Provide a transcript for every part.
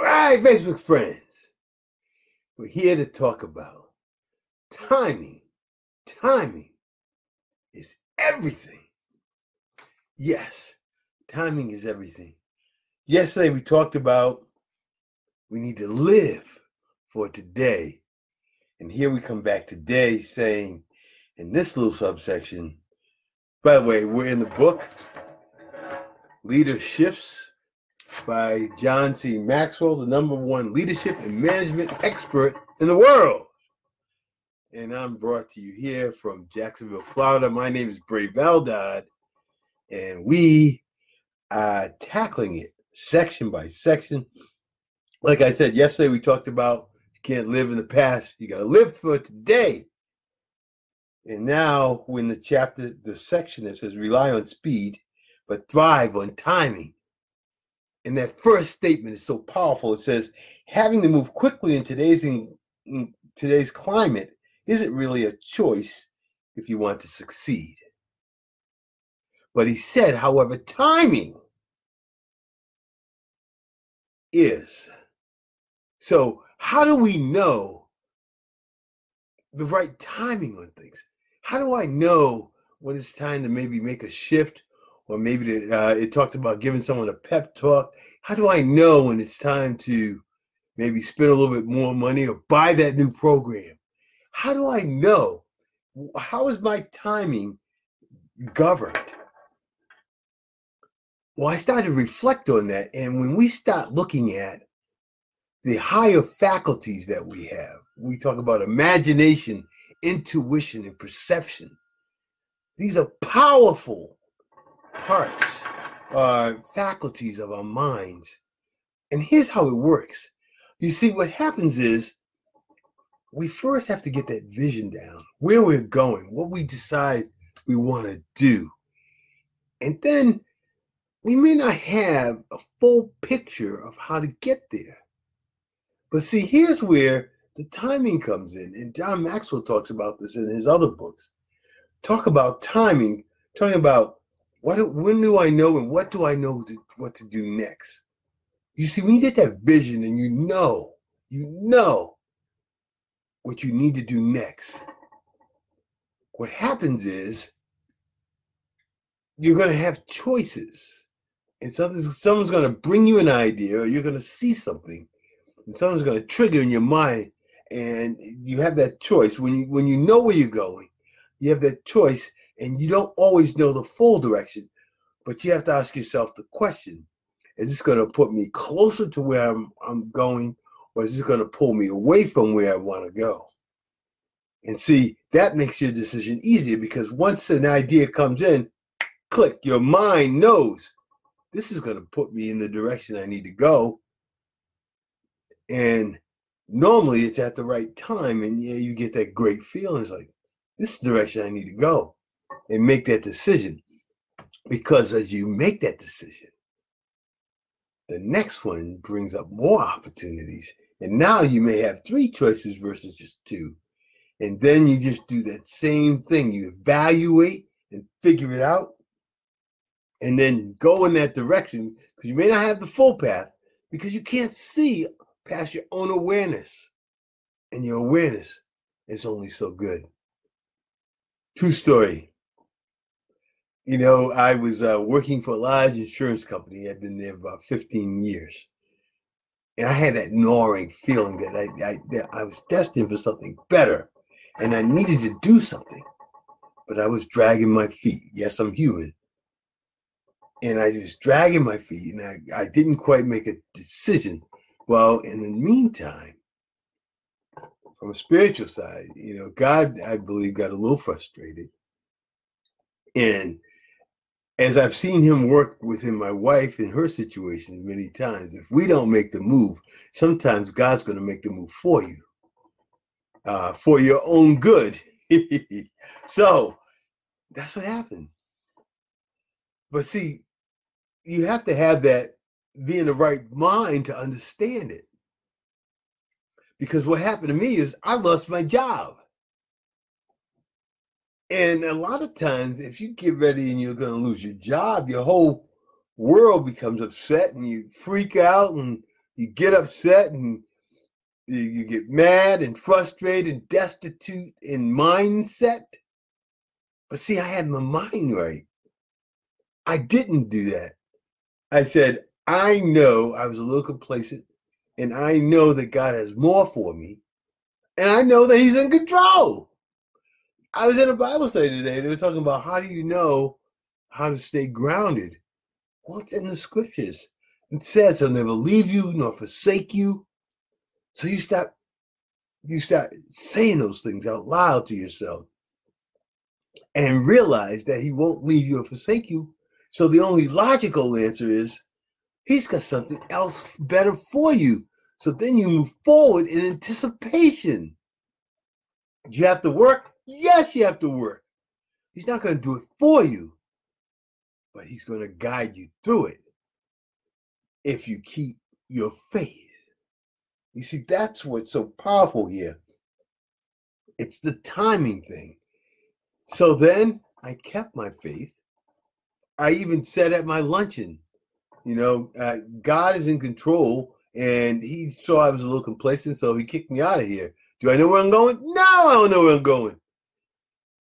All right, Facebook friends, we're here to talk about timing. Timing is everything. Yes, timing is everything. Yesterday, we talked about we need to live for today. And here we come back today saying, in this little subsection, by the way, we're in the book Leader Shifts by John C. Maxwell, the number one leadership and management expert in the world. And I'm brought to you here from Jacksonville, Florida. My name is Brave Eldad, and we are tackling it section by section. Like I said yesterday, we talked about you can't live in the past, you got to live for today. And now, when the chapter, the section that says rely on speed, but thrive on timing. And that first statement is so powerful. It says, having to move quickly in today's in, in today's climate isn't really a choice if you want to succeed. But he said, however, timing is. So, how do we know the right timing on things? How do I know when it's time to maybe make a shift or maybe to, uh, it talked about giving someone a pep talk? How do I know when it's time to maybe spend a little bit more money or buy that new program? How do I know? How is my timing governed? Well, I started to reflect on that. And when we start looking at the higher faculties that we have, we talk about imagination, intuition, and perception. These are powerful parts, uh, faculties of our minds. And here's how it works. You see, what happens is we first have to get that vision down, where we're going, what we decide we want to do. And then we may not have a full picture of how to get there. But see, here's where the timing comes in. And John Maxwell talks about this in his other books. Talk about timing, talking about what when do I know and what do I know to, what to do next? You see, when you get that vision and you know, you know what you need to do next, what happens is you're going to have choices. And something's, someone's going to bring you an idea, or you're going to see something, and someone's going to trigger in your mind, and you have that choice. When you when you know where you're going, you have that choice, and you don't always know the full direction, but you have to ask yourself the question: Is this going to put me closer to where I'm I'm going, or is this going to pull me away from where I want to go? And see, that makes your decision easier because once an idea comes in, click, your mind knows this is going to put me in the direction I need to go. And normally it's at the right time. And yeah, you get that great feeling. It's like, this is the direction I need to go and make that decision. Because as you make that decision, the next one brings up more opportunities. And now you may have three choices versus just two. And then you just do that same thing. You evaluate and figure it out and then go in that direction because you may not have the full path because you can't see past your own awareness. And your awareness is only so good. True story. You know, I was uh, working for a large insurance company. I'd been there about 15 years. And I had that gnawing feeling that I, I, that I was destined for something better and I needed to do something. But I was dragging my feet. Yes, I'm human and I was dragging my feet and I, I didn't quite make a decision. Well, in the meantime, from a spiritual side, you know, God, I believe, got a little frustrated. And as I've seen him work within my wife in her situation many times, if we don't make the move, sometimes God's going to make the move for you, uh, for your own good. so that's what happened. But see, you have to have that be in the right mind to understand it. Because what happened to me is I lost my job. And a lot of times, if you get ready and you're going to lose your job, your whole world becomes upset and you freak out and you get upset and you, get mad and frustrated and destitute in mindset. But see, I had my mind right. I didn't do that. I said, I know I was a little complacent and I know that God has more for me. And I know that He's in control. I was in a Bible study today. They were talking about how do you know how to stay grounded? It's in the scriptures. It says he'll never leave you nor forsake you. So you stop you start saying those things out loud to yourself and realize that he won't leave you or forsake you. So the only logical answer is he's got something else better for you. So then you move forward in anticipation. You have to work? Yes, you have to work. He's not going to do it for you, but he's going to guide you through it if you keep your faith. You see, that's what's so powerful here. It's the timing thing. So then I kept my faith. I even said at my luncheon, you know, uh, God is in control, and He saw I was a little complacent, so He kicked me out of here. Do I know where I'm going? No, I don't know where I'm going.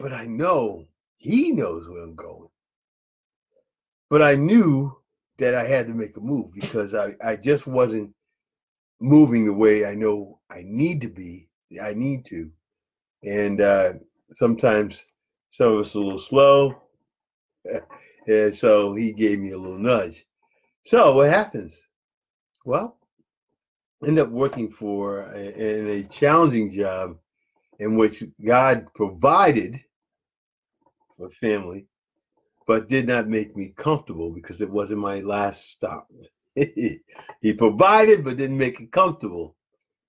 But I know He knows where I'm going. But I knew that I had to make a move because I, I just wasn't moving the way I know I need to be. I need to. And uh, sometimes some of us a little slow. and so he gave me a little nudge. So what happens? Well, end up working for a, in a challenging job in which God provided for family, but did not make me comfortable because it wasn't my last stop. he provided, but didn't make it comfortable.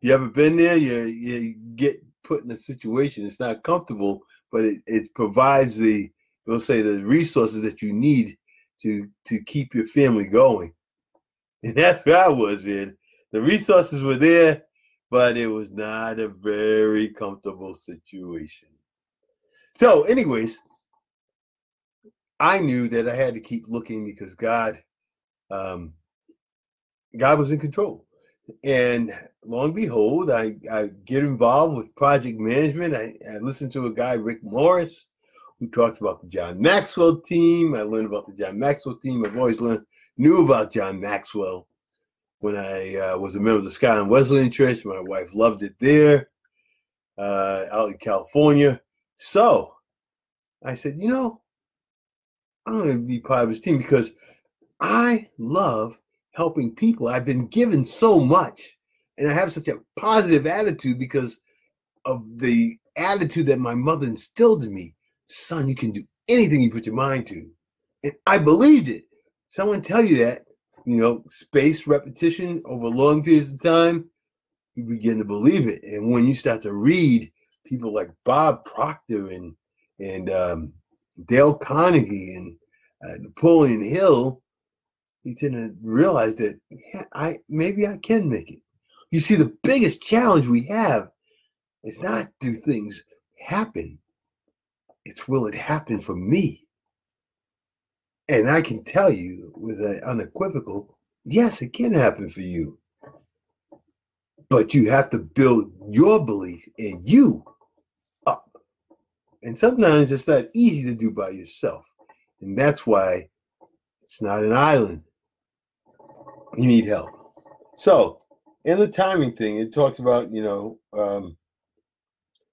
You ever been there? You you get put in a situation it's not comfortable, but it, it provides the we'll say the resources that you need to to keep your family going. And that's where I was, man. The resources were there, but it was not a very comfortable situation. So, anyways, I knew that I had to keep looking because God um, God was in control. And long and behold, I, I get involved with project management. I, I listen to a guy, Rick Morris, who talks about the John Maxwell team. I learned about the John Maxwell team. I've always learned, knew about John Maxwell when I uh, was a member of the Skyline Wesleyan Church. My wife loved it there uh, out in California. So I said, you know, I'm going to be part of his team because I love helping people. I've been given so much, and I have such a positive attitude because of the attitude that my mother instilled in me. Son, you can do anything you put your mind to. And I believed it. Someone tell you that, you know, space repetition over long periods of time, you begin to believe it. And when you start to read people like Bob Proctor and and um, Dale Carnegie and uh, Napoleon Hill, tend to realize that yeah, I maybe I can make it. You see, the biggest challenge we have is not do things happen. It's will it happen for me? And I can tell you with an unequivocal, yes, it can happen for you. But you have to build your belief in you. And sometimes it's not easy to do by yourself. And that's why it's not an island you need help. So, in the timing thing, it talks about, you know, um,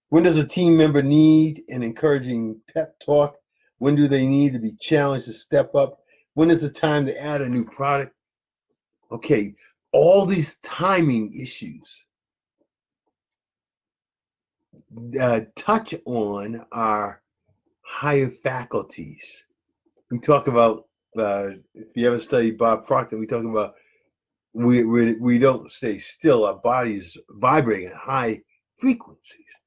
when does a team member need an encouraging pep talk? When do they need to be challenged to step up? When is the time to add a new product? Okay, all these timing issues uh, touch on our higher faculties. We talk about, uh, if you ever study Bob Proctor, we talk about we, we, we don't stay still. Our body's vibrating at high frequencies.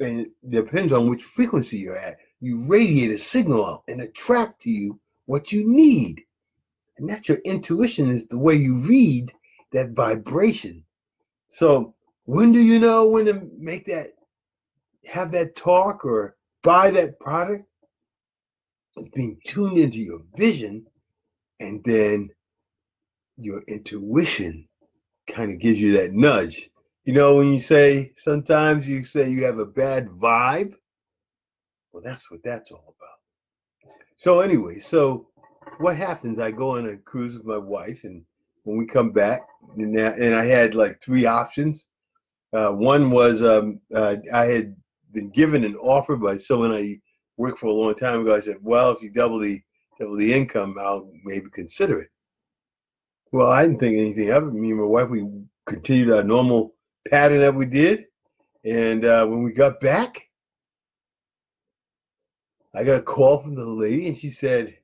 And it depends on which frequency you're at. You radiate a signal out and attract to you what you need. And that's your intuition, is the way you read that vibration. So when do you know when to make that, have that talk or buy that product? It's being tuned into your vision and then your intuition kind of gives you that nudge. You know, when you say sometimes you say you have a bad vibe, well, that's what that's all about. So, anyway, so what happens? I go on a cruise with my wife, and when we come back, and, I had like three options. Uh, one was um, uh, I had been given an offer by someone I worked for a long time ago. I said, "Well, if you double the double the income, I'll maybe consider it." Well, I didn't think anything of it. Me and my wife, we continued our normal pattern that we did, and uh, when we got back, I got a call from the lady, and she said,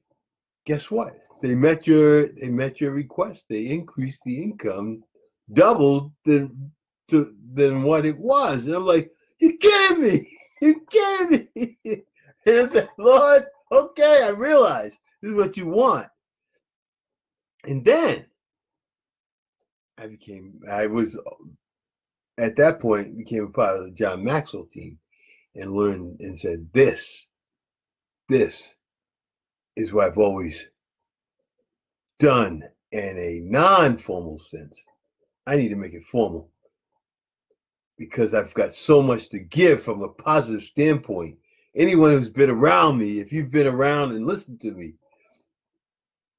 "Guess what? They met your they met your request. They increased the income, doubled than to, than what it was." And I'm like, "You kidding me? You kidding me?" and I said, "Lord, okay, I realize this is what you want." And then I became I was at that point became a part of the John Maxwell team and learned and said this this is what I've always done in a non-formal sense. I need to make it formal because I've got so much to give from a positive standpoint. Anyone who's been around me, if you've been around and listened to me,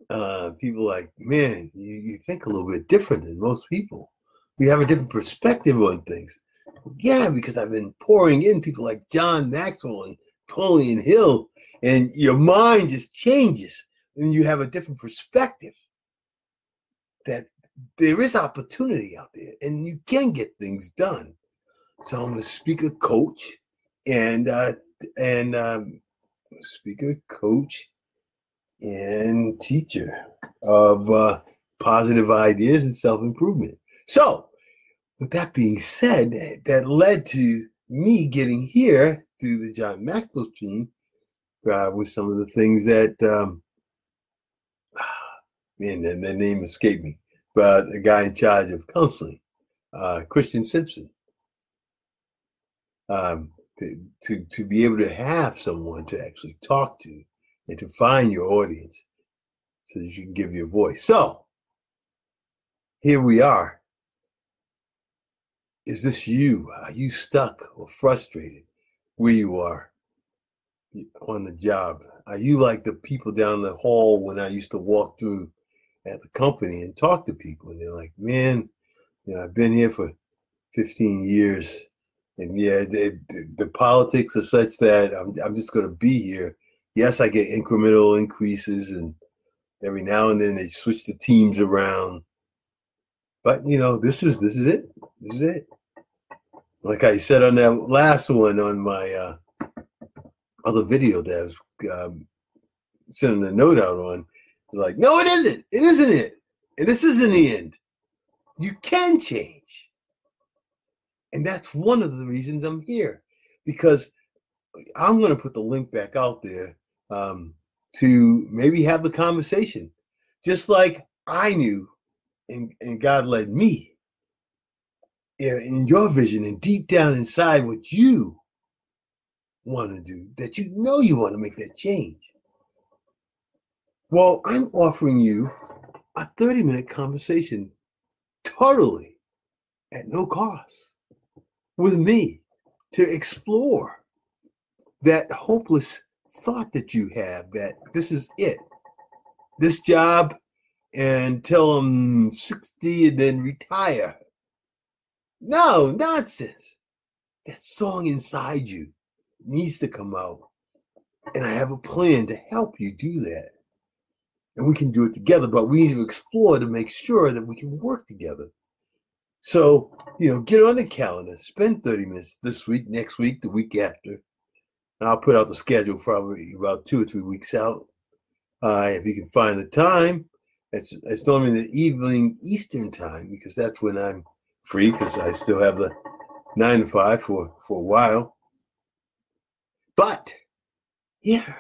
uh, people like, man, you, you think a little bit different than most people. We have a different perspective on things. Yeah, because I've been pouring in people like John Maxwell and Napoleon Hill, and your mind just changes and you have a different perspective that there is opportunity out there and you can get things done. So I'm a speaker coach and uh, and um, speaker coach and teacher of uh, positive ideas and self improvement. So, with that being said, that led to me getting here through the John Maxwell team uh, with some of the things that, um, man, and the name escaped me, but the guy in charge of counseling, uh, Christian Simpson. Um, to, to, to be able to have someone to actually talk to and to find your audience so that you can give your voice. So here we are. Is this you? Are you stuck or frustrated where you are on the job? Are you like the people down the hall when I used to walk through at the company and talk to people? And they're like, man, you know, I've been here for 15 years. And yeah, the, politics are such that I'm, I'm just going to be here yes, I get incremental increases, and every now and then they switch the teams around. But you know, this is this is it. This is it. Like I said on that last one on my uh, other video that I was um, sending a note out on, was like, no, it isn't. It isn't it. And this isn't the end. You can change. And that's one of the reasons I'm here because I'm going to put the link back out there um, to maybe have the conversation, just like I knew and, and God led me in, in your vision and deep down inside what you want to do, that you know you want to make that change. Well, I'm offering you a 30 minute conversation totally at no cost with me to explore that hopeless thought that you have that this is it, this job until I'm 60 and then retire. No, nonsense. That song inside you needs to come out. And I have a plan to help you do that. And we can do it together, but we need to explore to make sure that we can work together. So, you know, get on the calendar, spend 30 minutes this week, next week, the week after, and I'll put out the schedule probably about two or three weeks out. Uh, if you can find the time, it's it's normally the evening Eastern time because that's when I'm free because I still have the nine to five for for a while. But yeah,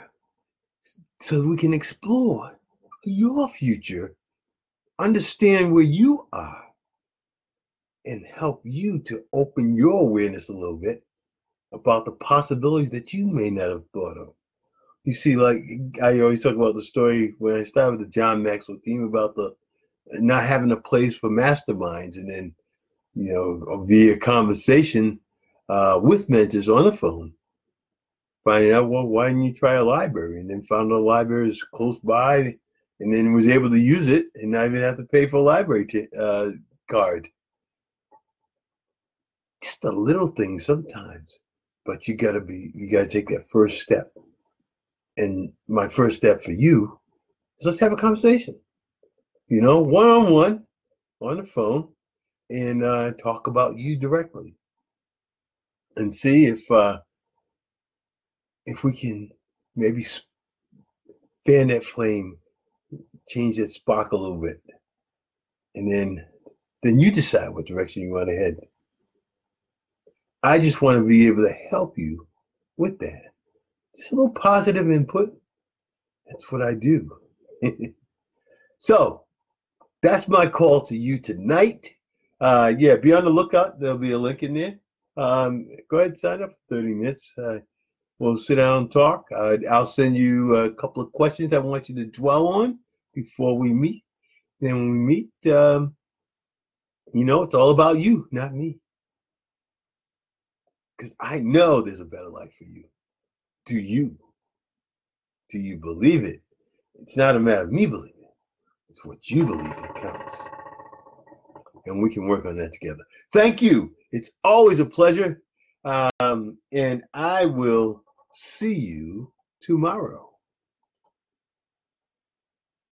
so we can explore your future, understand where you are, and help you to open your awareness a little bit about the possibilities that you may not have thought of. You see, like I always talk about the story when I started with the John Maxwell team about the not having a place for masterminds, and then you know via conversation uh, with mentors on the phone, finding out well why didn't you try a library, and then found a library is close by, and then was able to use it and not even have to pay for a library t- uh, card. Just a little thing sometimes, but you gotta be you gotta take that first step. And my first step for you is let's have a conversation. You know, one on one on the phone and uh, talk about you directly and see if uh, if we can maybe fan that flame, change that spark a little bit, and then then you decide what direction you want to head. I just want to be able to help you with that. Just a little positive input. That's what I do. so that's my call to you tonight. Uh, yeah, be on the lookout. There'll be a link in there. Um, go ahead and sign up for 30 minutes. Uh, we'll sit down and talk. Uh, I'll send you a couple of questions I want you to dwell on before we meet. Then when we meet, um, you know, it's all about you, not me. Because I know there's a better life for you. Do you? Do you believe it? It's not a matter of me believing it. It's what you believe that counts. And we can work on that together. Thank you. It's always a pleasure. Um, and I will see you tomorrow.